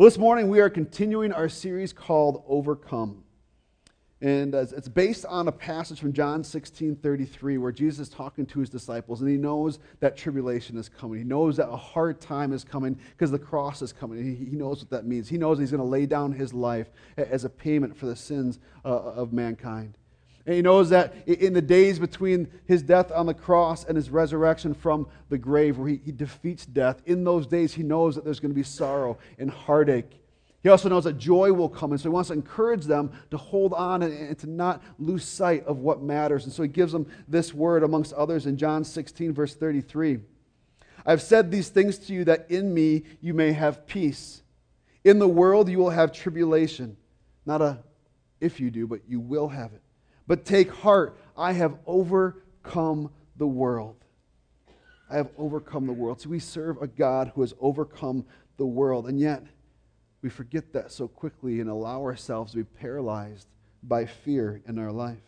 Well, this morning we are continuing our series called Overcome. And it's based on a passage from John 16 33, where Jesus is talking to his disciples, and he knows that tribulation is coming. He knows that a hard time is coming because the cross is coming. He knows what that means. He knows he's going to lay down his life as a payment for the sins uh, of mankind. And he knows that in the days between his death on the cross and his resurrection from the grave, where he, he defeats death, in those days he knows that there's going to be sorrow and heartache. He also knows that joy will come, and so he wants to encourage them to hold on and, and, to not lose sight of what matters. And so he gives them this word, amongst others, in John 16, verse 33. I've said these things to you that in me you may have peace. In the world you will have tribulation. Not a if you do, but you will have it. But take heart, I have overcome the world. I have overcome the world. So we serve a God who has overcome the world. And yet, we forget that so quickly and allow ourselves to be paralyzed by fear in our life.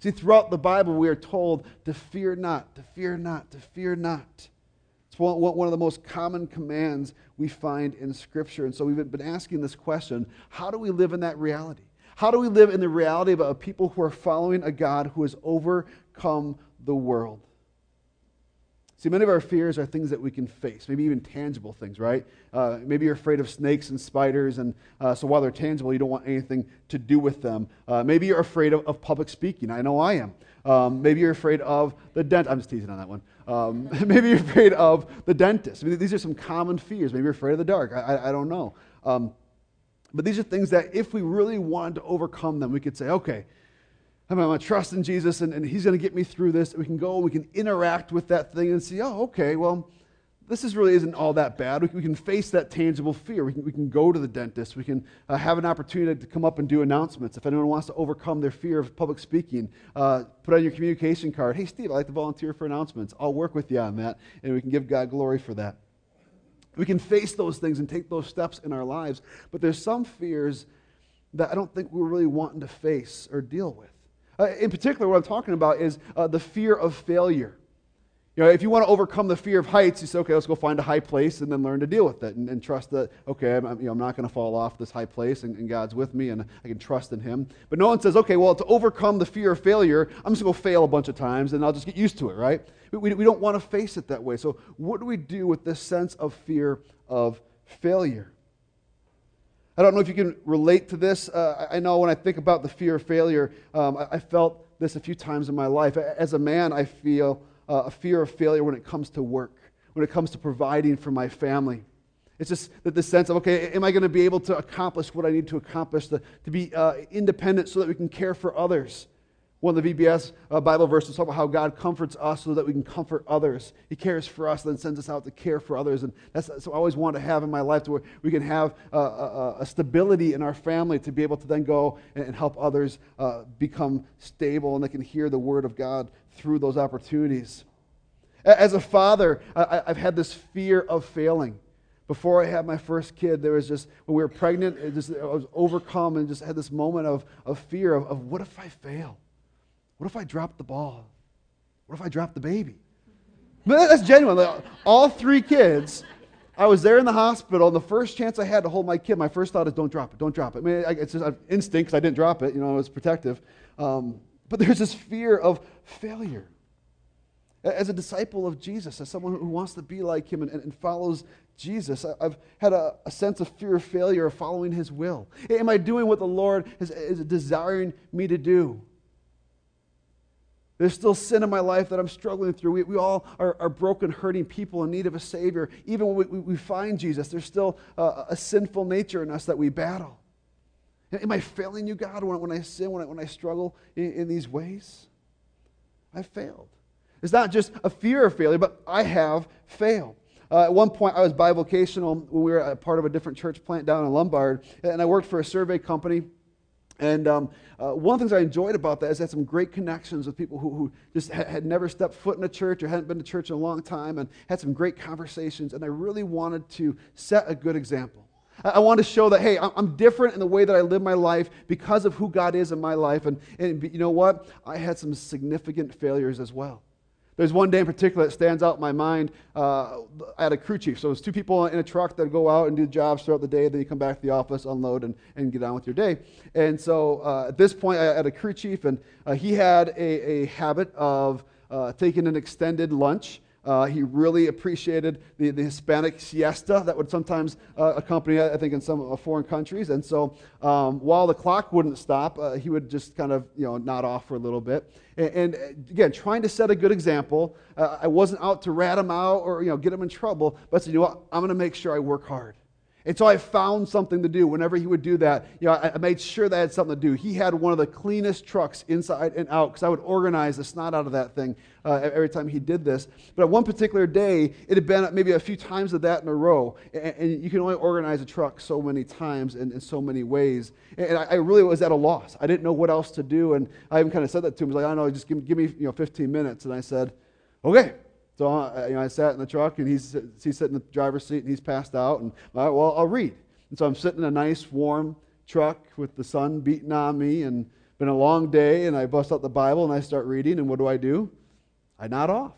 See, throughout the Bible, we are told to fear not, to fear not, to fear not. It's one, one of the most common commands we find in Scripture. And so we've been asking this question how do we live in that reality? How do we live in the reality of a people who are following a God who has overcome the world? See, many of our fears are things that we can face, maybe even tangible things, right? Uh, maybe you're afraid of snakes and spiders, and uh, so while they're tangible, you don't want anything to do with them. Uh, maybe you're afraid of, of, public speaking. I know I am. Um, maybe you're afraid of the dent. I'm just teasing on that one. Um, maybe you're afraid of the dentist. I mean, these are some common fears. Maybe you're afraid of the dark. I, I, I don't know. Um, but these are things that if we really wanted to overcome them, we could say, okay, I'm going to trust in Jesus and, and He's going to get me through this. We can go, we can interact with that thing and see, oh, okay, well, this is really isn't all that bad. We, we can face that tangible fear. We can, we can go to the dentist. We can uh, have an opportunity to come up and do announcements. If anyone wants to overcome their fear of public speaking, uh, put on your communication card, hey, Steve, I'd like to volunteer for announcements. I'll work with you on that, and we can give God glory for that. We can face those things and take those steps in our lives. But there's some fears that I don't think we're really wanting to face or deal with. Uh, in particular, what I'm talking about is uh, the fear of failure. You know, if you want to overcome the fear of heights, you say, okay, let's go find a high place and then learn to deal with it and, and trust that, okay, I'm, you know, I'm not going to fall off this high place and, and, God's with me and I can trust in Him. But no one says, okay, well, to overcome the fear of failure, I'm just going to fail a bunch of times and I'll just get used to it, right? We, we don't want to face it that way. So, what do we do with this sense of fear of failure? I don't know if you can relate to this. Uh, I know when I think about the fear of failure, um, I, I, felt this a few times in my life. As a man, I feel uh, a fear of failure when it comes to work, when it comes to providing for my family. It's just that the sense of, okay, am I going to be able to accomplish what I need to accomplish, to, to be uh, independent so that we can care for others? One of the VBS uh, Bible verses talk about how God comforts us so that we can comfort others. He cares for us, then sends us out to care for others. And that's, what I always want to have in my life, to where we can have uh, a, a, stability in our family to be able to then go and, and help others uh, become stable and they can hear the word of God through those opportunities. As a father, I, I've had this fear of failing before I had my first kid, there was just, when we were pregnant, it just, I was overcome and just had this moment of, of fear of, of what if I fail? What if I drop the ball? What if I drop the baby? But that's genuine. Like, all three kids, I was there in the hospital, and the first chance I had to hold my kid, my first thought is, don't drop it, don't drop it. I mean, it's just an instinct because I didn't drop it, you know, it was protective. Um, but there's this fear of failure. As a disciple of Jesus, as someone who wants to be like him and, and follows Jesus, I've had a, a, sense of fear of failure of following his will. Am I doing what the Lord is, is desiring me to do? There's still sin in my life that I'm struggling through. We, we all are, are broken, hurting people in need of a Savior. Even when we, we, we find Jesus, there's still a, a, sinful nature in us that we battle. Am I failing you, God, when, when I sin, when I, when I struggle in, in these ways? I failed. It's not just a fear of failure, but I have failed. Uh, at one point, I was bivocational when we were a part of a different church plant down in Lombard, and I worked for a survey company. And um, uh, one of the things I enjoyed about that is I had some great connections with people who, who just ha- had never stepped foot in a church or hadn't been to church in a long time and had some great conversations. And I really wanted to set a good example. I, want to show that, hey, I'm, different in the way that I live my life because of who God is in my life. And, and you know what? I had some significant failures as well. There's one day in particular that stands out in my mind. Uh, I had a crew chief. So it's two people in a truck that go out and do jobs throughout the day. Then you come back to the office, unload, and, and get on with your day. And so uh, at this point, I had a crew chief, and uh, he had a, a habit of uh, taking an extended lunch. Uh, he really appreciated the, the Hispanic siesta that would sometimes uh, accompany, I think, in some uh, foreign countries. And so um, while the clock wouldn't stop, uh, he would just kind of, you know, nod off for a little bit. And, and uh, again, trying to set a good example. Uh, I wasn't out to rat him out or, you know, get him in trouble, but I said, you know what, I'm going to make sure I work hard. And so I found something to do. Whenever he would do that, you know, I, I made sure that I had something to do. He had one of the cleanest trucks inside and out because I would organize the snot out of that thing uh, every time he did this. But at one particular day, it had been maybe a few times of that in a row. And, and you can only organize a truck so many times and in so many ways. And I, I, really was at a loss. I didn't know what else to do. And I even kind of said that to him. I like, I don't know, just give, give me you know, 15 minutes. And I said, okay. So uh, you know, I sat in the truck, and he's, he's sitting in the driver's seat, and he's passed out. And all right, well, I'll read. And so I'm sitting in a nice, warm truck with the sun beating on me, and been a long day. And I bust out the Bible and I start reading. And what do I do? I nod off.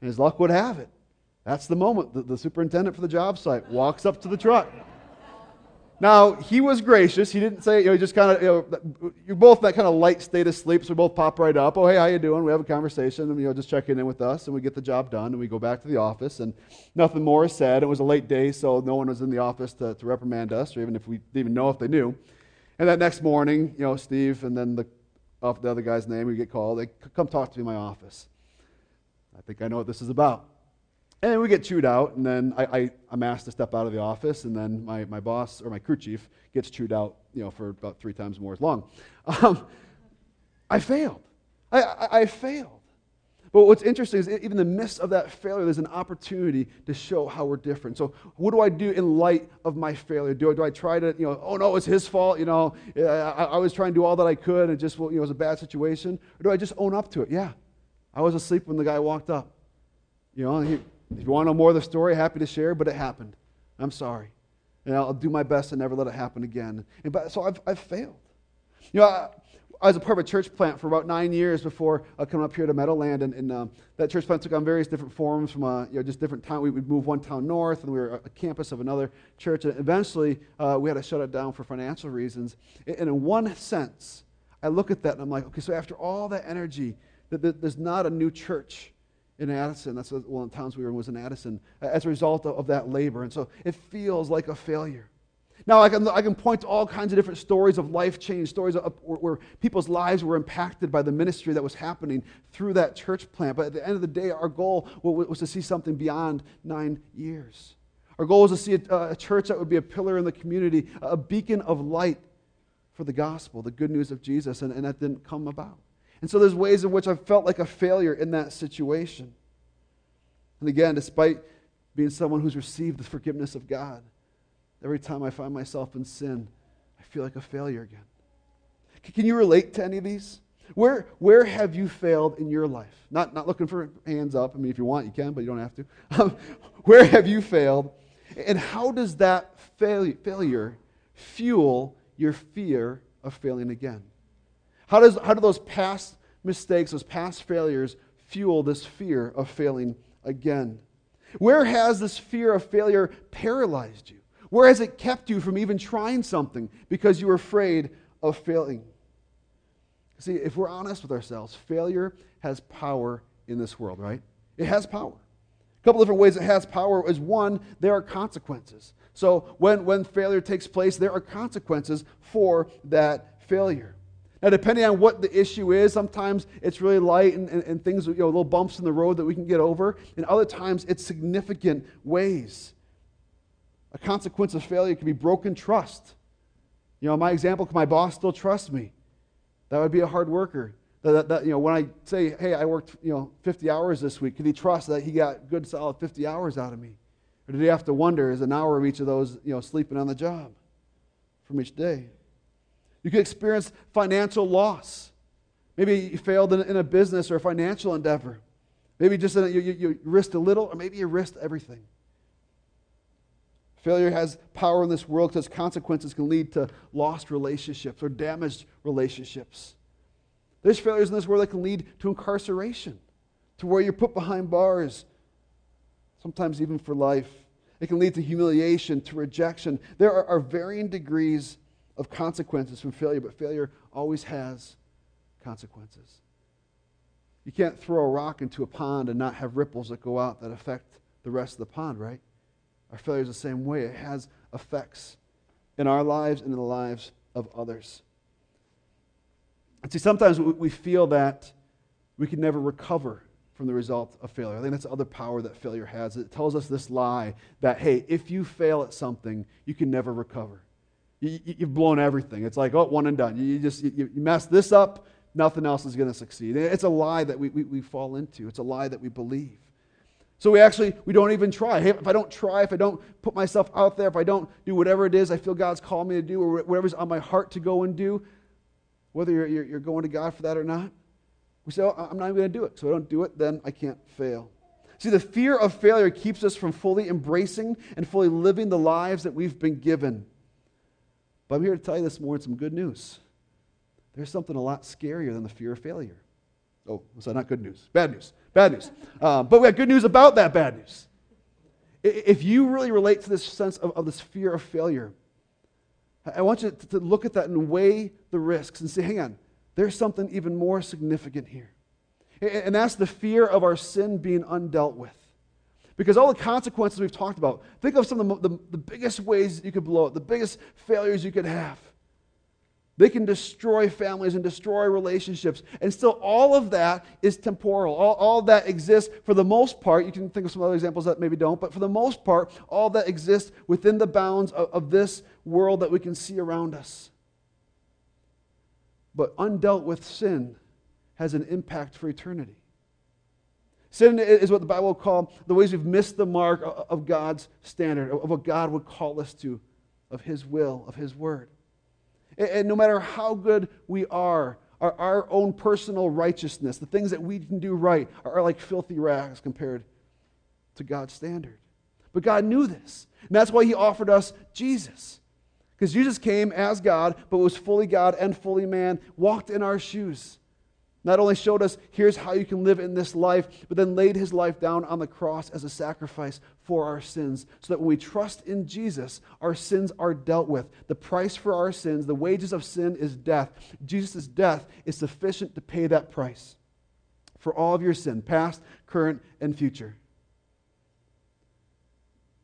And as luck would have it, that's the moment that the superintendent for the job site walks up to the truck. Now, he was gracious. He didn't say, you know, he just kind of, you know, you're both that kind of light state of sleep, so we both pop right up. Oh, hey, how you doing? We have a conversation, and, you know, just checking in with us, and we get the job done, and we go back to the office, and nothing more is said. It was a late day, so no one was in the office to, to reprimand us, or even if we didn't even know if they knew. And that next morning, you know, Steve and then the, off the other guy's name, we get called. They come talk to me in my office. I think I know what this is about. And we get chewed out, and then I, I, am asked to step out of the office, and then my, my boss or my crew chief gets chewed out, you know, for about three times more as long. Um, I failed. I, I, I failed. But what's interesting is even in the midst of that failure, there's an opportunity to show how we're different. So, what do I do in light of my failure? Do I, do I try to, you know, oh no, it's his fault, you know, I, I was trying to do all that I could and it just, you know, it was a bad situation? Or do I just own up to it? Yeah, I was asleep when the guy walked up. You know, he, if you want to know more of the story, happy to share, but it happened. I'm sorry. And I'll do my best to never let it happen again. And, but, so I've, I've failed. You know, I, I, was a part of a church plant for about nine years before uh, coming up here to Meadowland. And, and um, that church plant took on various different forms from uh, you know, just different town. We would move one town north, and we were a campus of another church. And eventually, uh, we had to shut it down for financial reasons. And in one sense, I look at that and I'm like, okay, so after all that energy, that, there's not a new church in Addison. That's one of the towns we were in was in Addison as a result of, of that labor. And so it feels like a failure. Now, I can, I can point to all kinds of different stories of life change, stories of, where, where people's lives were impacted by the ministry that was happening through that church plant. But at the end of the day, our goal was, was to see something beyond nine years. Our goal was to see a, a church that would be a pillar in the community, a beacon of light for the gospel, the good news of Jesus, and, and that didn't come about. And so there's ways in which I've felt like a failure in that situation. And again, despite being someone who's received the forgiveness of God, every time I find myself in sin, I feel like a failure again. Can you relate to any of these? Where, where have you failed in your life? Not, not looking for hands up. I mean, if you want, you can, but you don't have to. Um, where have you failed? And how does that failure, failure fuel your fear of failing again? How, does, how do those past mistakes, those past failures, fuel this fear of failing again? Where has this fear of failure paralyzed you? Where has it kept you from even trying something because you were afraid of failing? See, if we're honest with ourselves, failure has power in this world, right? It has power. A couple different ways it has power is one, there are consequences. So when, when failure takes place, there are consequences for that failure. Now, depending on what the issue is, sometimes it's really light and, and, and, things, you know, little bumps in the road that we can get over. And other times it's significant ways. A consequence of failure can be broken trust. You know, my example, can my boss still trust me? That would be a hard worker. That, that, that, you know, when I say, hey, I worked, you know, 50 hours this week, can he trust that he got good, solid 50 hours out of me? Or did he have to wonder, is an hour of each of those, you know, sleeping on the job from each day? You could experience financial loss. Maybe you failed in, a business or a financial endeavor. Maybe just a, you, you, you risked a little, or maybe you risked everything. Failure has power in this world because consequences can lead to lost relationships or damaged relationships. There's failures in this world that can lead to incarceration. to where you're put behind bars, sometimes even for life. It can lead to humiliation, to rejection. There are, are varying degrees of consequences from failure, but failure always has consequences. You can't throw a rock into a pond and not have ripples that go out that affect the rest of the pond, right? Our failure is the same way. It has effects in our lives and in the lives of others. And see, sometimes we feel that we can never recover from the result of failure. I think that's the other power that failure has. It tells us this lie that, hey, if you fail at something, you can never recover. You, have blown everything. It's like, oh, one and done. You, just you, mess this up, nothing else is going to succeed. It's a lie that we, we, we fall into. It's a lie that we believe. So we actually we don't even try. Hey, if I don't try, if I don't put myself out there, if I don't do whatever it is I feel God's called me to do, or whatever's on my heart to go and do, whether you're, you're, you're going to God for that or not, we say, oh, I'm not even going to do it. So I don't do it, then I can't fail. See, the fear of failure keeps us from fully embracing and fully living the lives that we've been given. But I'm here to tell you this morning some good news. There's something a lot scarier than the fear of failure. Oh, was that not good news. Bad news. Bad news. Uh, but we have good news about that bad news. If you really relate to this sense of, of this fear of failure, I want you to look at that and weigh the risks and say, hang on, there's something even more significant here. And that's the fear of our sin being undealt with. Because all the consequences we've talked about, think of some of the, the, the biggest ways you could blow it, the biggest failures you could have. They can destroy families and destroy relationships. And still, all of that is temporal. All, all that exists, for the most part, you can think of some other examples that maybe don't, but for the most part, all that exists within the bounds of, of this world that we can see around us. But undealt with sin has an impact for eternity. Sin is what the Bible will call the ways we've missed the mark of God's standard, of what God would call us to, of His will, of His word. And no matter how good we are, our, our own personal righteousness, the things that we can do right, are, like filthy rags compared to God's standard. But God knew this. And that's why He offered us Jesus. Because Jesus came as God, but was fully God and fully man, walked in our shoes. Not only showed us, here's how you can live in this life, but then laid his life down on the cross as a sacrifice for our sins. So that when we trust in Jesus, our sins are dealt with. The price for our sins, the wages of sin is death. Jesus' death is sufficient to pay that price for all of your sin, past, current, and future.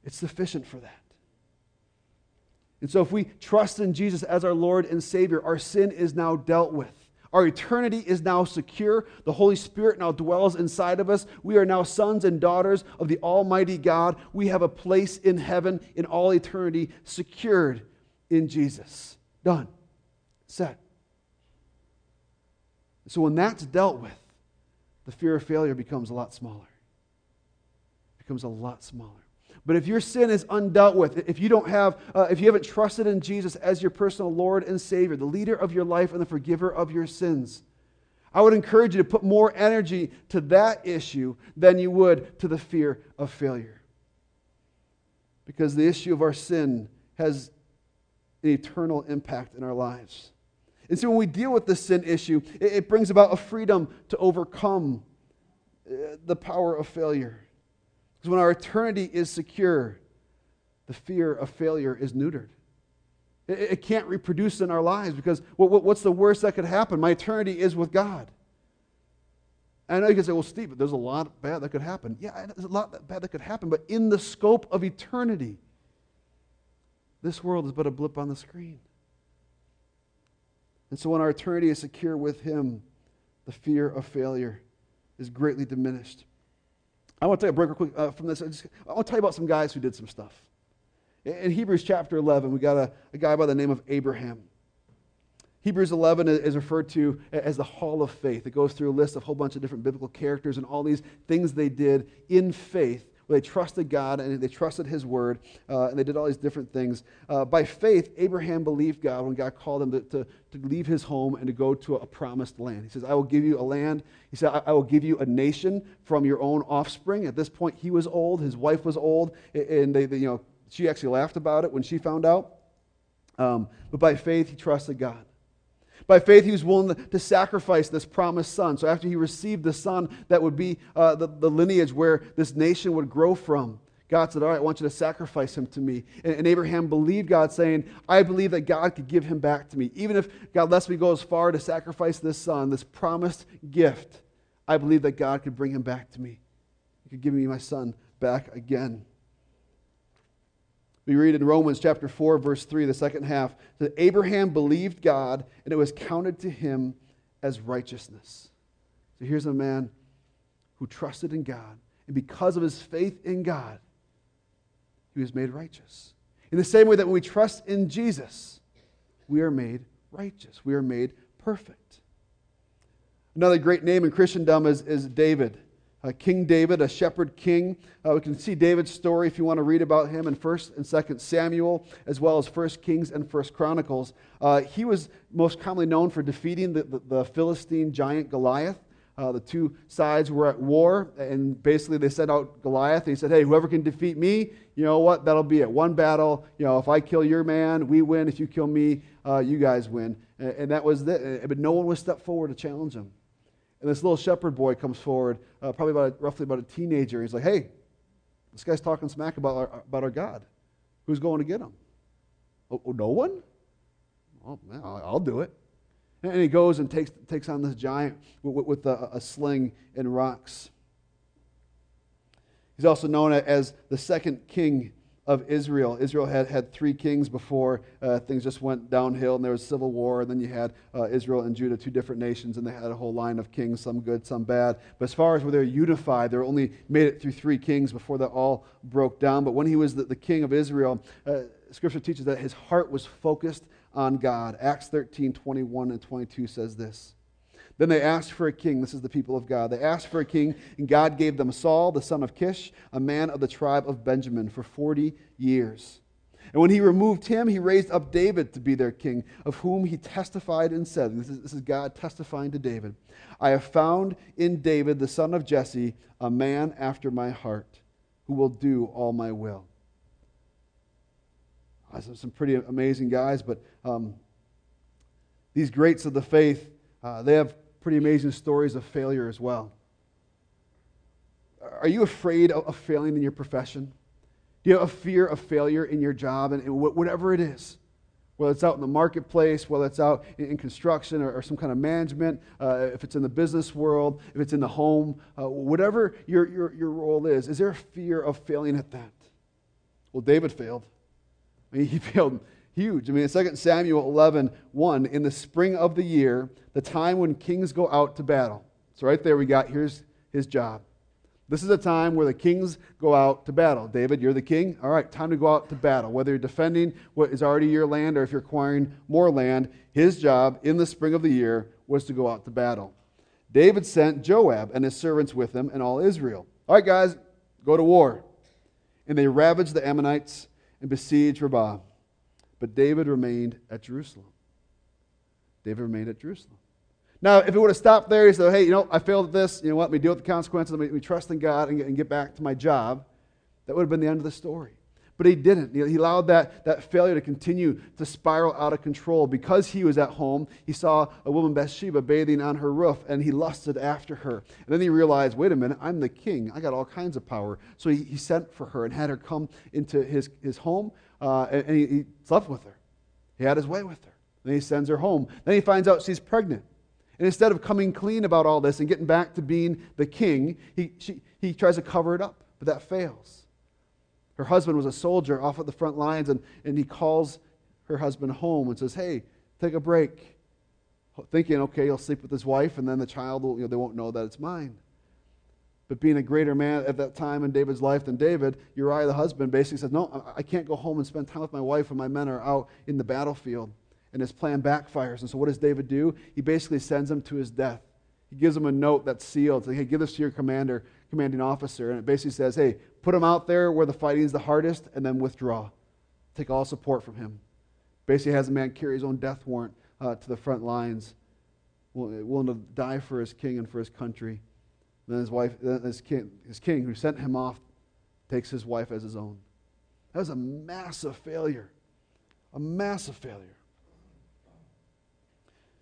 It's sufficient for that. And so if we trust in Jesus as our Lord and Savior, our sin is now dealt with. Our eternity is now secure. The Holy Spirit now dwells inside of us. We are now sons and daughters of the Almighty God. We have a place in heaven in all eternity secured in Jesus. Done. Set. So when that's dealt with, the fear of failure becomes a lot smaller. It becomes a lot smaller. But if your sin is undealt with, if you don't have, uh, if you haven't trusted in Jesus as your personal Lord and Savior, the leader of your life and the forgiver of your sins, I would encourage you to put more energy to that issue than you would to the fear of failure. Because the issue of our sin has an eternal impact in our lives. And so when we deal with the sin issue, it, it brings about a freedom to overcome uh, the power of failure. Because when our eternity is secure, the fear of failure is neutered. It, it can't reproduce in our lives because what, what, what's the worst that could happen? My eternity is with God. I know you can say, well, Steve, but there's a lot bad that could happen. Yeah, there's a lot bad that could happen, but in the scope of eternity, this world is but a blip on the screen. And so when our eternity is secure with Him, the fear of failure is greatly diminished. I want to take a break real quick uh, from this. I, just, I want to tell you about some guys who did some stuff. In Hebrews chapter 11, we got a, a guy by the name of Abraham. Hebrews 11 is referred to as the Hall of Faith. It goes through a list of a whole bunch of different biblical characters and all these things they did in faith they trusted God and they trusted His word, uh, and they did all these different things. Uh, by faith, Abraham believed God when God called him to, to, to, leave his home and to go to a promised land. He says, I will give you a land. He said, I, I will give you a nation from your own offspring. At this point, he was old, his wife was old, and they, they you know, she actually laughed about it when she found out. Um, but by faith, he trusted God. By faith, he was willing to sacrifice this promised son. So, after he received the son that would be uh, the, the lineage where this nation would grow from, God said, All right, I want you to sacrifice him to me. And, and, Abraham believed God, saying, I believe that God could give him back to me. Even if God lets me go as far to sacrifice this son, this promised gift, I believe that God could bring him back to me. He could give me my son back again. We read in Romans chapter 4, verse 3, the second half, that Abraham believed God and it was counted to him as righteousness. So here's a man who trusted in God, and because of his faith in God, he was made righteous. In the same way that when we trust in Jesus, we are made righteous, we are made perfect. Another great name in Christendom is, is David uh, King David, a shepherd king. Uh, we can see David's story if you want to read about him in 1st and 2nd Samuel, as well as 1st Kings and 1st Chronicles. Uh, he was most commonly known for defeating the, the, the Philistine giant Goliath. Uh, the two sides were at war, and basically they sent out Goliath. He said, Hey, whoever can defeat me, you know what? That'll be it. One battle. You know, if I kill your man, we win. If you kill me, uh, you guys win. And, and that was it. But no one would step forward to challenge him. And this little shepherd boy comes forward, uh, probably about a, roughly about a teenager. He's like, hey, this guy's talking smack about our, about our God. Who's going to get him? Oh, oh no one? Oh, man, I'll, I'll, do it. And he goes and takes, takes on this giant with, with a, a sling and rocks. He's also known as the second king of Israel. Israel had had three kings before uh, things just went downhill and there was civil war. And then you had uh, Israel and Judah, two different nations, and they had a whole line of kings, some good, some bad. But as far as where they're unified, they only made it through three kings before that all broke down. But when he was the, the king of Israel, uh, Scripture teaches that his heart was focused on God. Acts 13, 21 and 22 says this. Then they asked for a king. This is the people of God. They asked for a king, and God gave them Saul, the son of Kish, a man of the tribe of Benjamin, for 40 years. And when he removed him, he raised up David to be their king, of whom he testified and said, This is, this is God testifying to David I have found in David, the son of Jesse, a man after my heart, who will do all my will. Some pretty amazing guys, but um, these greats of the faith, uh, they have pretty amazing stories of failure as well. Are you afraid of failing in your profession? Do you have a fear of failure in your job and whatever it is? Whether it's out in the marketplace, whether it's out in construction or, some kind of management, uh, if it's in the business world, if it's in the home, uh, whatever your, your, your role is, is there a fear of failing at that? Well, David failed. I mean, he failed huge. I mean, in 2 Samuel 11, 1, in the spring of the year, the time when kings go out to battle. So, right there, we got here's his job. This is a time where the kings go out to battle. David, you're the king. All right, time to go out to battle. Whether you're defending what is already your land or if you're acquiring more land, his job in the spring of the year was to go out to battle. David sent Joab and his servants with him and all Israel. All right, guys, go to war. And they ravaged the Ammonites and besieged Rabbah. But David remained at Jerusalem. David remained at Jerusalem. Now, if it would have stopped there, he said, hey, you know, I failed at this. You know what? Let me deal with the consequences. Let me, trust in God and get, and get, back to my job. That would have been the end of the story. But he didn't. He allowed that, that failure to continue to spiral out of control. Because he was at home, he saw a woman, Bathsheba, bathing on her roof, and he lusted after her. And then he realized, wait a minute, I'm the king. I got all kinds of power. So he, he sent for her and had her come into his, his home, uh, and, and he, he slept with her. He had his way with her. Then he sends her home. Then he finds out she's pregnant. And instead of coming clean about all this and getting back to being the king, he, she, he tries to cover it up, but that fails. Her husband was a soldier off at the front lines, and, and he calls her husband home and says, Hey, take a break. Thinking, okay, he'll sleep with his wife, and then the child, will, you know, they won't know that it's mine. But being a greater man at that time in David's life than David, Uriah the husband basically says, No, I can't go home and spend time with my wife when my men are out in the battlefield and his plan backfires. And so, what does David do? He basically sends him to his death. He gives him a note that's sealed. Say, hey, give this to your commander, commanding officer. And it basically says, hey, put him out there where the fighting is the hardest and then withdraw. Take all support from him. Basically, has a man carry his own death warrant uh, to the front lines, willing to die for his king and for his country. Then his wife, his king, his king who sent him off, takes his wife as his own. That was a massive failure. A massive failure.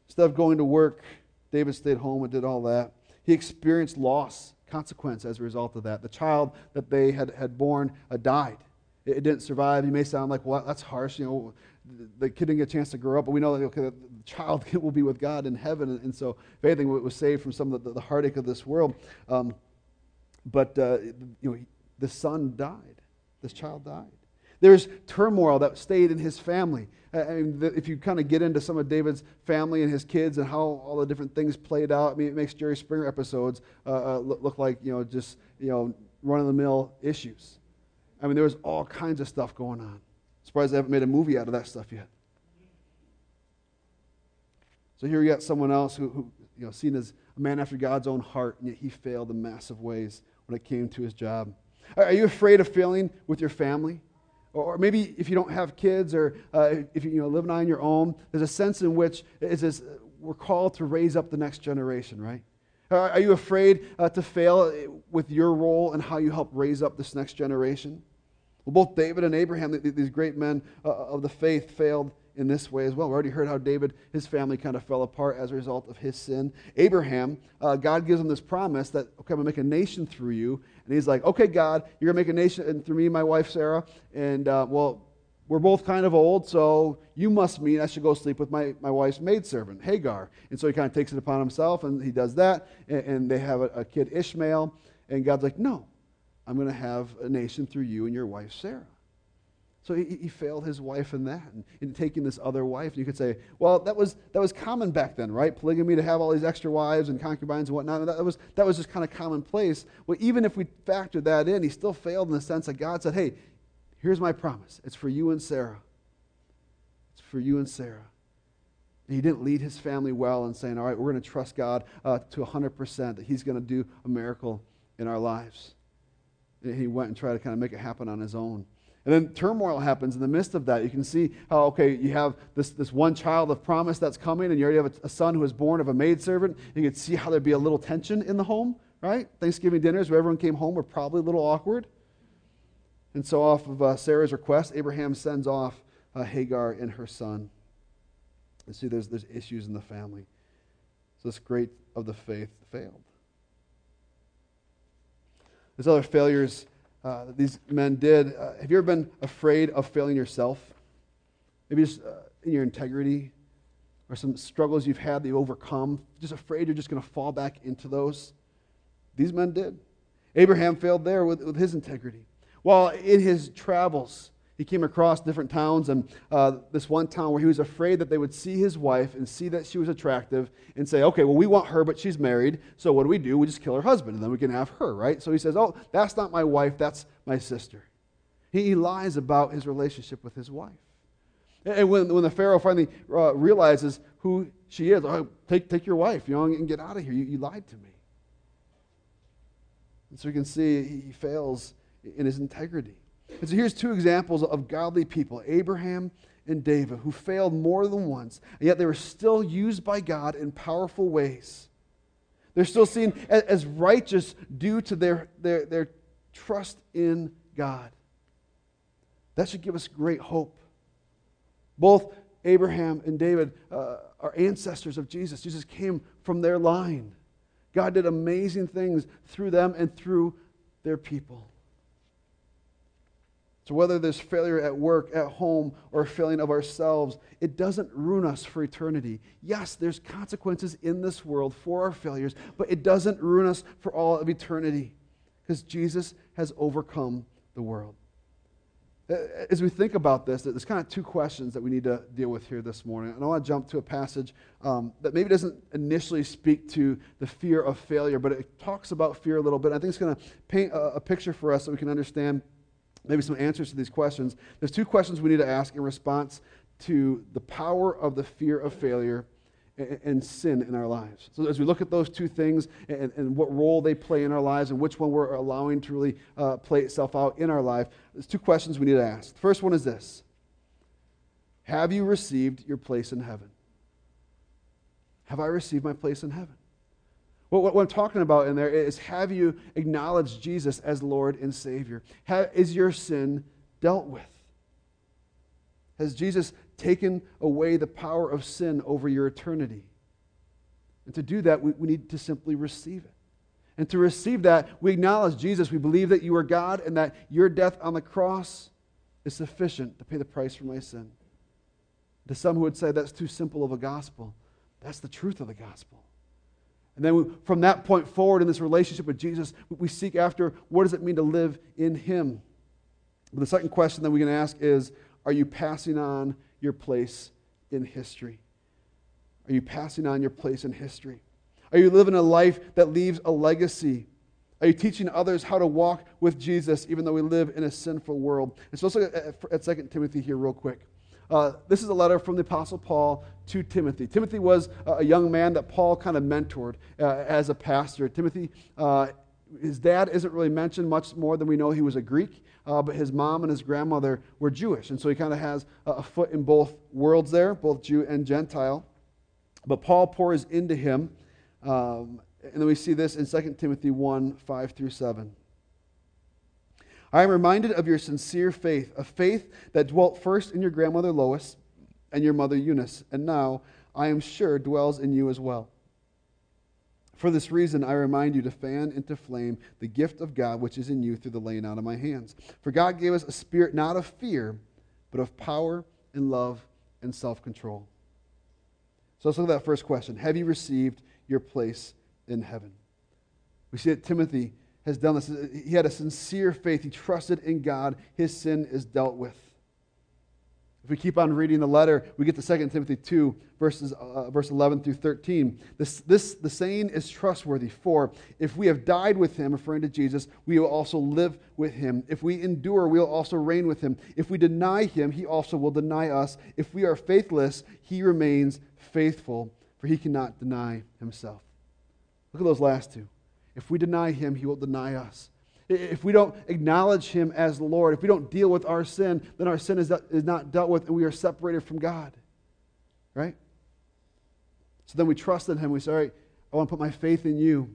Instead of going to work, David stayed home and did all that. He experienced loss, consequence as a result of that. The child that they had, had born uh, died. It, it, didn't survive. You may sound like, well, that's harsh. You know, the kid didn't get a chance to grow up, but we know that okay, the child will be with God in heaven. And, so, if anything, it was saved from some of the, the heartache of this world. Um, but, uh, you know, the son died. This child died. There's turmoil that stayed in his family. And if you kind of get into some of David's family and his kids and how all the different things played out, I mean, it makes Jerry Springer episodes uh, uh, look, look, like, you know, just, you know, run-of-the-mill issues. I mean, there was all kinds of stuff going on. Surprised they haven't made a movie out of that stuff yet. So here you got someone else who, who you know, seen as a man after God's own heart, and yet he failed in massive ways when it came to his job. Are you afraid of failing with your family? Or maybe if you don't have kids or uh, if you, you know, living on your own, there's a sense in which it's this, we're called to raise up the next generation, right? Are you afraid uh, to fail with your role and how you help raise up this next generation? Well, both David and Abraham, these great men uh, of the faith, failed in this way as well. We already heard how David, his family kind of fell apart as a result of his sin. Abraham, uh, God gives him this promise that, okay, I'm going to make a nation through you. And he's like, okay, God, you're going to make a nation through me and my wife, Sarah. And, uh, well, we're both kind of old, so you must mean I should go sleep with my, my wife's maidservant, Hagar. And so he kind of takes it upon himself, and he does that. And, and they have a, a kid, Ishmael. And God's like, no, I'm going to have a nation through you and your wife, Sarah. So he, he, failed his wife in that and in taking this other wife. And you could say, well, that was, that was common back then, right? Polygamy to have all these extra wives and concubines and whatnot. That was, that was just kind of commonplace. Well, even if we factored that in, he still failed in the sense that God said, hey, here's my promise. It's for you and Sarah. It's for you and Sarah. And he didn't lead his family well in saying, all right, we're going to trust God uh, to 100% that he's going to do a miracle in our lives. He went and tried to kind of make it happen on his own. And then turmoil happens in the midst of that. You can see how, okay, you have this, this one child of promise that's coming, and you already have a, a son who is born of a maidservant. You can see how there'd be a little tension in the home, right? Thanksgiving dinners where everyone came home were probably a little awkward. And so, off of uh, Sarah's request, Abraham sends off uh, Hagar and her son. And see, there's, there's issues in the family. So, this great of the faith failed. There's other failures uh, that these men did. Uh, have you ever been afraid of failing yourself? Maybe just uh, in your integrity or some struggles you've had that you overcome, just afraid you're just going to fall back into those? These men did. Abraham failed there with, with his integrity. While in his travels, he came across different towns and uh, this one town where he was afraid that they would see his wife and see that she was attractive and say okay well we want her but she's married so what do we do? We just kill her husband and then we can have her right? So he says oh that's not my wife that's my sister. He, lies about his relationship with his wife. And when, when the pharaoh finally uh, realizes who she is oh, take, take your wife you know and get out of here. You, you lied to me. And so you can see he fails in his integrity and so here's two examples of godly people Abraham and David, who failed more than once, and yet they were still used by God in powerful ways. They're still seen as righteous due to their, their, their trust in God. That should give us great hope. Both Abraham and David uh, are ancestors of Jesus. Jesus came from their line. God did amazing things through them and through their people. So, whether there's failure at work, at home, or failing of ourselves, it doesn't ruin us for eternity. Yes, there's consequences in this world for our failures, but it doesn't ruin us for all of eternity because Jesus has overcome the world. As we think about this, there's kind of two questions that we need to deal with here this morning. And I want to jump to a passage um, that maybe doesn't initially speak to the fear of failure, but it talks about fear a little bit. I think it's going to paint a, a picture for us so we can understand maybe some answers to these questions. There's two questions we need to ask in response to the power of the fear of failure and, and sin in our lives. So, as we look at those two things and, and, what role they play in our lives and which one we're allowing to really uh, play itself out in our life, there's two questions we need to ask. The first one is this Have you received your place in heaven? Have I received my place in heaven? What, what, I'm talking about in there is have you acknowledged Jesus as Lord and Savior? Have, is your sin dealt with? Has Jesus taken away the power of sin over your eternity? And to do that, we, we need to simply receive it. And to receive that, we acknowledge Jesus. We believe that you are God and that your death on the cross is sufficient to pay the price for my sin. To some who would say that's too simple of a gospel, that's the truth of the gospel. And then from that point forward in this relationship with Jesus, we seek after what does it mean to live in Him? But the second question that we can ask is Are you passing on your place in history? Are you passing on your place in history? Are you living a life that leaves a legacy? Are you teaching others how to walk with Jesus even though we live in a sinful world? And so let's look at, at 2 Timothy here, real quick. Uh, this is a letter from the Apostle Paul to Timothy. Timothy was a young man that Paul kind of mentored uh, as a pastor. Timothy, uh, his dad isn't really mentioned much more than we know he was a Greek, uh, but his mom and his grandmother were Jewish. And so he kind of has a foot in both worlds there, both Jew and Gentile. But Paul pours into him. Um, and then we see this in 2 Timothy 1 5 through 7. I am reminded of your sincere faith, a faith that dwelt first in your grandmother Lois and your mother Eunice, and now, I am sure, dwells in you as well. For this reason, I remind you to fan into flame the gift of God which is in you through the laying out of my hands. For God gave us a spirit not of fear, but of power and love and self control. So let's look at that first question Have you received your place in heaven? We see that Timothy has done this. He had a sincere faith. He trusted in God. His sin is dealt with. If we keep on reading the letter, we get to 2 Timothy 2, verses, uh, verse 11 through 13. This, this, the saying is trustworthy, for if we have died with him, referring to Jesus, we will also live with him. If we endure, we will also reign with him. If we deny him, he also will deny us. If we are faithless, he remains faithful, for he cannot deny himself. Look at those last two. If we deny him, he will deny us. If we don't acknowledge him as the Lord, if we don't deal with our sin, then our sin is, not dealt with and we are separated from God. Right? So then we trust in him. We say, all right, I want to put my faith in you.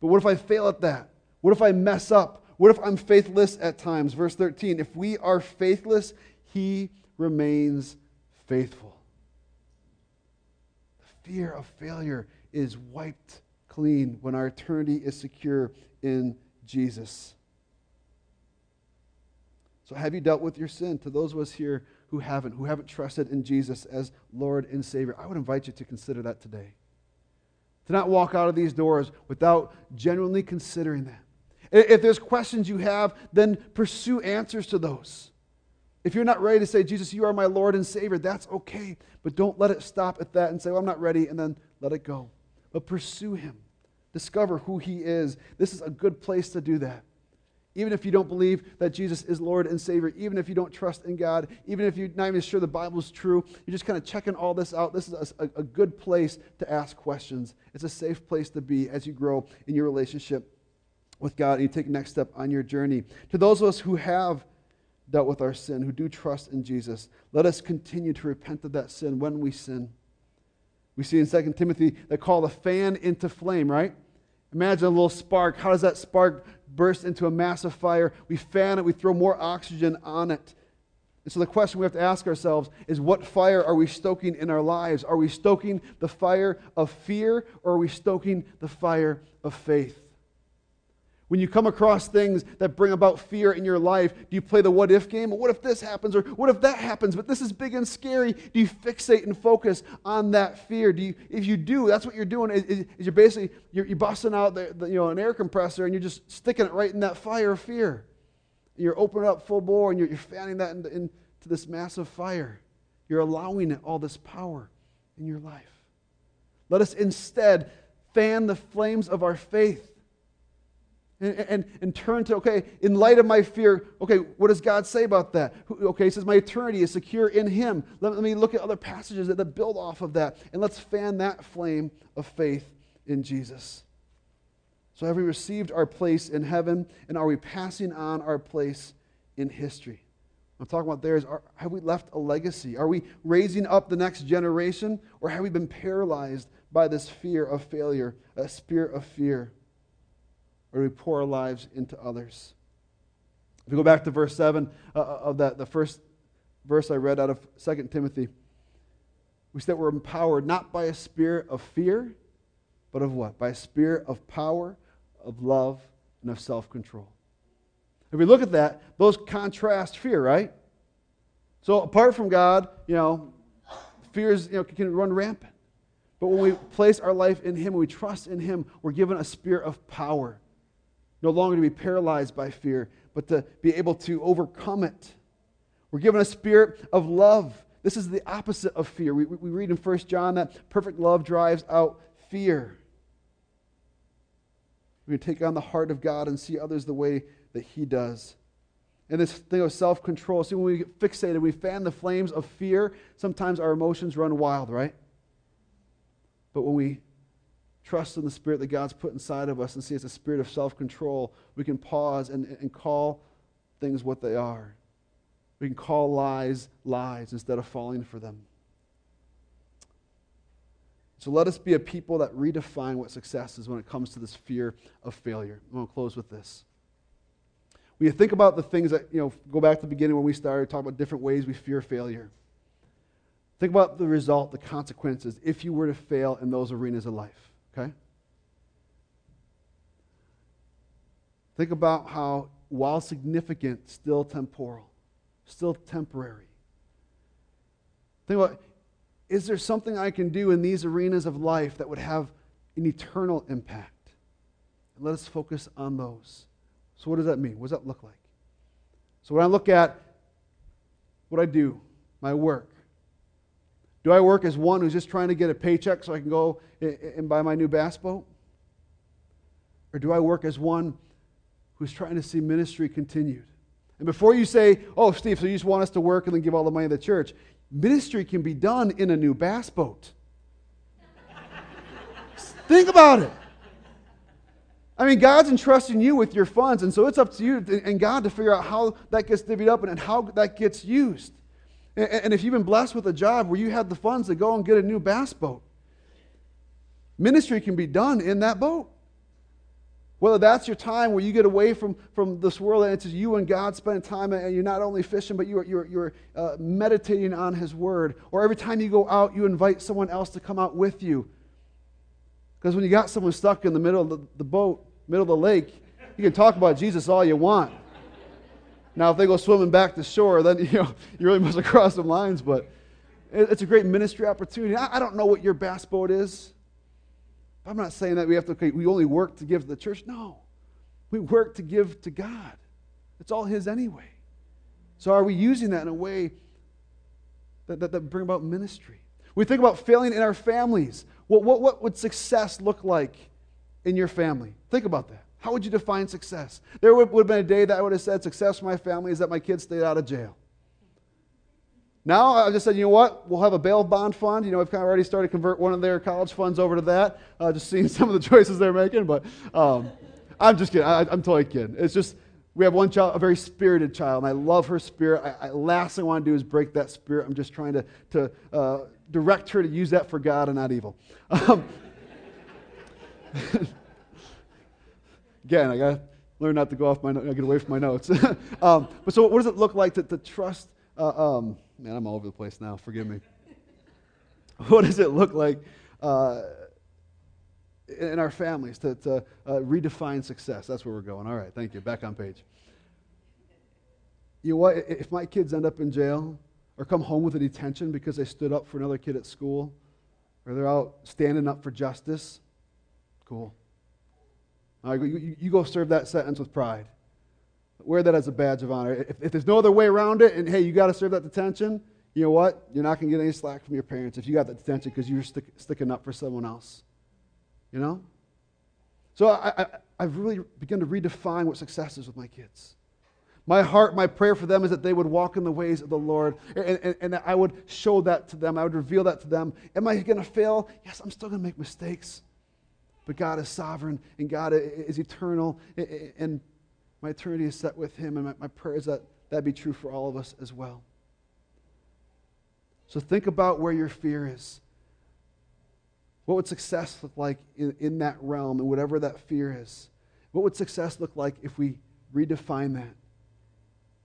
But what if I fail at that? What if I mess up? What if I'm faithless at times? Verse 13 If we are faithless, he remains faithful. The fear of failure is wiped clean when our eternity is secure in Jesus. So, have you dealt with your sin? To those of us here who haven't, who haven't trusted in Jesus as Lord and Savior, I would invite you to consider that today. To not walk out of these doors without genuinely considering that. If there's questions you have, then pursue answers to those. If you're not ready to say, Jesus, you are my Lord and Savior, that's okay. But don't let it stop at that and say, well, I'm not ready, and then let it go but pursue Him. Discover who He is. This is a good place to do that. Even if you don't believe that Jesus is Lord and Savior, even if you don't trust in God, even if you're not even sure the Bible is true, you're just kind of checking all this out. This is a, a good place to ask questions. It's a safe place to be as you grow in your relationship with God and you take the next step on your journey. To those of us who have dealt with our sin, who do trust in Jesus, let us continue to repent of that sin when we sin. We see in 2 Timothy they call the fan into flame, right? Imagine a little spark. How does that spark burst into a massive fire? We fan it, we throw more oxygen on it. And so the question we have to ask ourselves is what fire are we stoking in our lives? Are we stoking the fire of fear or are we stoking the fire of faith? When you come across things that bring about fear in your life, do you play the what if game? What if this happens? Or what if that happens? But this is big and scary. Do you fixate and focus on that fear? Do you, if you do, that's what you're doing. Is, is you're basically you're, you're busting out the, the, you know an air compressor and you're just sticking it right in that fire of fear. You're opening up full bore and you're, you're fanning that into, into this massive fire. You're allowing it all this power in your life. Let us instead fan the flames of our faith and, and, and, turn to, okay, in light of my fear, okay, what does God say about that? Okay, he says, my eternity is secure in Him. Let, let me look at other passages that, that build off of that, and let's fan that flame of faith in Jesus. So, have we received our place in heaven, and are we passing on our place in history? I'm talking about there is are, have we left a legacy? Are we raising up the next generation, or have we been paralyzed by this fear of failure, a spirit of fear? Or we pour our lives into others. If we go back to verse 7 uh, uh, of that, the first verse I read out of 2 Timothy, we said we're empowered not by a spirit of fear, but of what? By a spirit of power, of love, and of self control. If we look at that, those contrast fear, right? So apart from God, you know, fears you know, can run rampant. But when we place our life in Him, when we trust in Him, we're given a spirit of power. No longer to be paralyzed by fear, but to be able to overcome it. We're given a spirit of love. This is the opposite of fear. We, we read in 1 John that perfect love drives out fear. We take on the heart of God and see others the way that He does. And this thing of self control. See, when we get fixated, we fan the flames of fear, sometimes our emotions run wild, right? But when we trust in the spirit that God's put inside of us and see it's a spirit of self control, we can pause and, and call things what they are. We can call lies lies instead of falling for them. So let us be a people that redefine what success is when it comes to this fear of failure. I'm going to close with this. When you think about the things that, you know, go back to the beginning when we started, talking about different ways we fear failure. Think about the result, the consequences, if you were to fail in those arenas of life, okay? Think about how, while significant, still temporal, still temporary. Think about is there something I can do in these arenas of life that would have an eternal impact? And let us focus on those. So, what does that mean? What does that look like? So, when I look at what I do, my work, do I work as one who's just trying to get a paycheck so I can go and buy my new bass boat? Or do I work as one who's trying to see ministry continued? And before you say, oh, Steve, so you just want us to work and then give all the money to the church, ministry can be done in a new bass boat. Think about it. I mean, God's entrusting you with your funds, and so it's up to you and God to figure out how that gets divvied up and how that gets used. And if you've been blessed with a job where you have the funds to go and get a new bass boat, ministry can be done in that boat. Whether that's your time where you get away from, from this world and it's just you and God spending time and you're not only fishing, but you're, you're, you're uh, meditating on His Word. Or every time you go out, you invite someone else to come out with you. Because when you got someone stuck in the middle of the, the boat, middle of the lake, you can talk about Jesus all you want. Now, if they go swimming back to shore, then you know you really must have crossed some lines. But it's a great ministry opportunity. I, don't know what your bass boat is. I'm not saying that we have to, we only work to give to the church. No. We work to give to God. It's all His anyway. So are we using that in a way that, that, that bring about ministry? We think about failing in our families. What, what, what would success look like in your family? Think about that. How would you define success? There would, would have been a day that I would have said success for my family is that my kids stayed out of jail. Now I just said, you know what? We'll have a bail bond fund. You know, I've kind of already started to convert one of their college funds over to that. Uh, just seeing some of the choices they're making, but um, I'm just kidding. I, am totally kidding. It's just we have one child, a very spirited child, and I love her spirit. I, I last thing I want to do is break that spirit. I'm just trying to to uh, direct her to use that for God and not evil. Um, again, I got to learn not to go off my, get away from my notes. um, but so, what does it look like to, to trust? Uh, um, Man, I'm all over the place now. Forgive me. what does it look like uh, in our families to, to uh, redefine success? That's where we're going. All right, thank you. Back on page. You know what? If my kids end up in jail or come home with a detention because they stood up for another kid at school or they're out standing up for justice, cool. Right, you, you go serve that sentence with pride. Wear that as a badge of honor. If, if there's no other way around it, and hey, you got to serve that detention, you know what? You're not going to get any slack from your parents if you got that detention because you're stick, sticking up for someone else. You know? So I, I, I've really begun to redefine what success is with my kids. My heart, my prayer for them is that they would walk in the ways of the Lord and, and, and I would show that to them. I would reveal that to them. Am I going to fail? Yes, I'm still going to make mistakes. But God is sovereign and God is eternal. And my eternity is set with Him, and my, prayer is that that be true for all of us as well. So think about where your fear is. What would success look like in, in that realm and whatever that fear is? What would success look like if we redefine that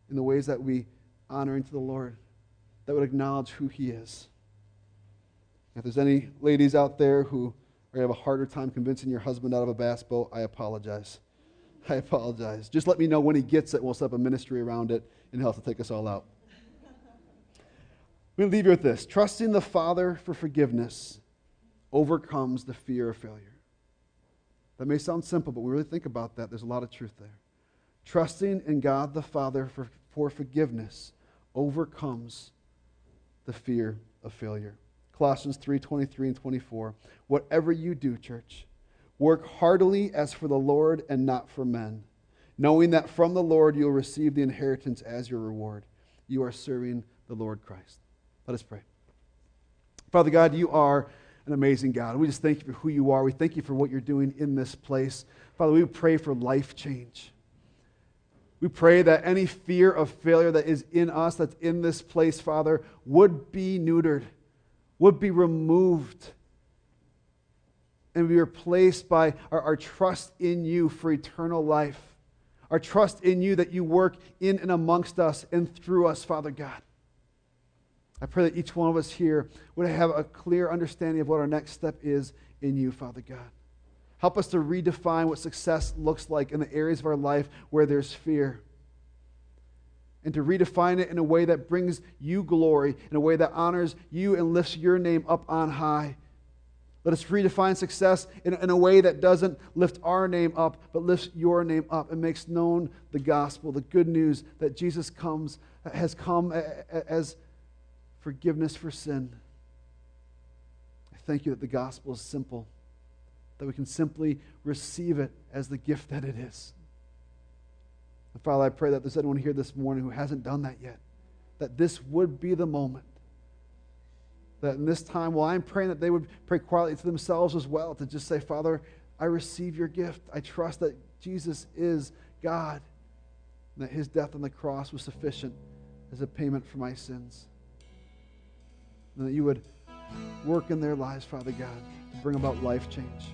in the ways that we honor into the Lord, that would acknowledge who He is? If there's any ladies out there who or you have a harder time convincing your husband out of a bass boat, I apologize. I apologize. Just let me know when he gets it. We'll set up a ministry around it and he'll to take us all out. We leave you with this trusting the Father for forgiveness overcomes the fear of failure. That may sound simple, but we really think about that. There's a lot of truth there. Trusting in God the Father for, for forgiveness overcomes the fear of failure. Colossians 3 23 and 24. Whatever you do, church, work heartily as for the Lord and not for men, knowing that from the Lord you'll receive the inheritance as your reward. You are serving the Lord Christ. Let us pray. Father God, you are an amazing God. We just thank you for who you are. We thank you for what you're doing in this place. Father, we pray for life change. We pray that any fear of failure that is in us, that's in this place, Father, would be neutered, would be removed, and be replaced by our, our trust in you for eternal life. Our trust in you that you work in and amongst us and through us, Father God. I pray that each one of us here would have a clear understanding of what our next step is in you, Father God. Help us to redefine what success looks like in the areas of our life where there's fear. And to redefine it in a way that brings you glory, in a way that honors you and lifts your name up on high. Let us redefine success in, in, a way that doesn't lift our name up, but lifts your name up and makes known the gospel, the good news that Jesus comes, has come as forgiveness for sin. I thank you that the gospel is simple, that we can simply receive it as the gift that it is. And Father, I pray that there's anyone here this morning who hasn't done that yet, that this would be the moment. That in this time, while I'm praying, that they would pray quietly to themselves as well, to just say, Father, I receive your gift. I trust that Jesus is God, and that his death on the cross was sufficient as a payment for my sins and that you would work in their lives, Father God, to bring about life change.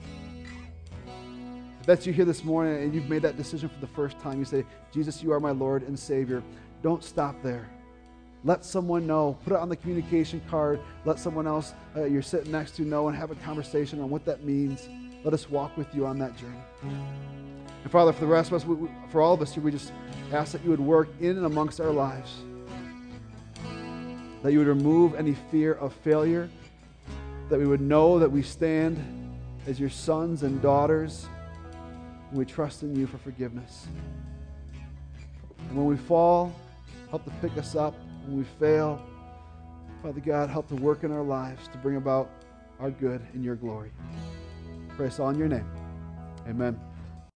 If that's you here this morning and you've made that decision for the first time, you say, Jesus, you are my Lord and Savior, don't stop there. Let someone know. Put it on the communication card. Let someone else uh, you're sitting next to know and have a conversation on what that means. Let us walk with you on that journey. And Father, for the rest of us, we, we, for all of us here, we just ask that you would work in and amongst our lives that you would remove any fear of failure, that we would know that we stand as your sons and daughters, and we trust in you for forgiveness. And when we fall, help to pick us up. When we fail, Father God, help to work in our lives to bring about our good in your glory. Pray us all in your name. Amen.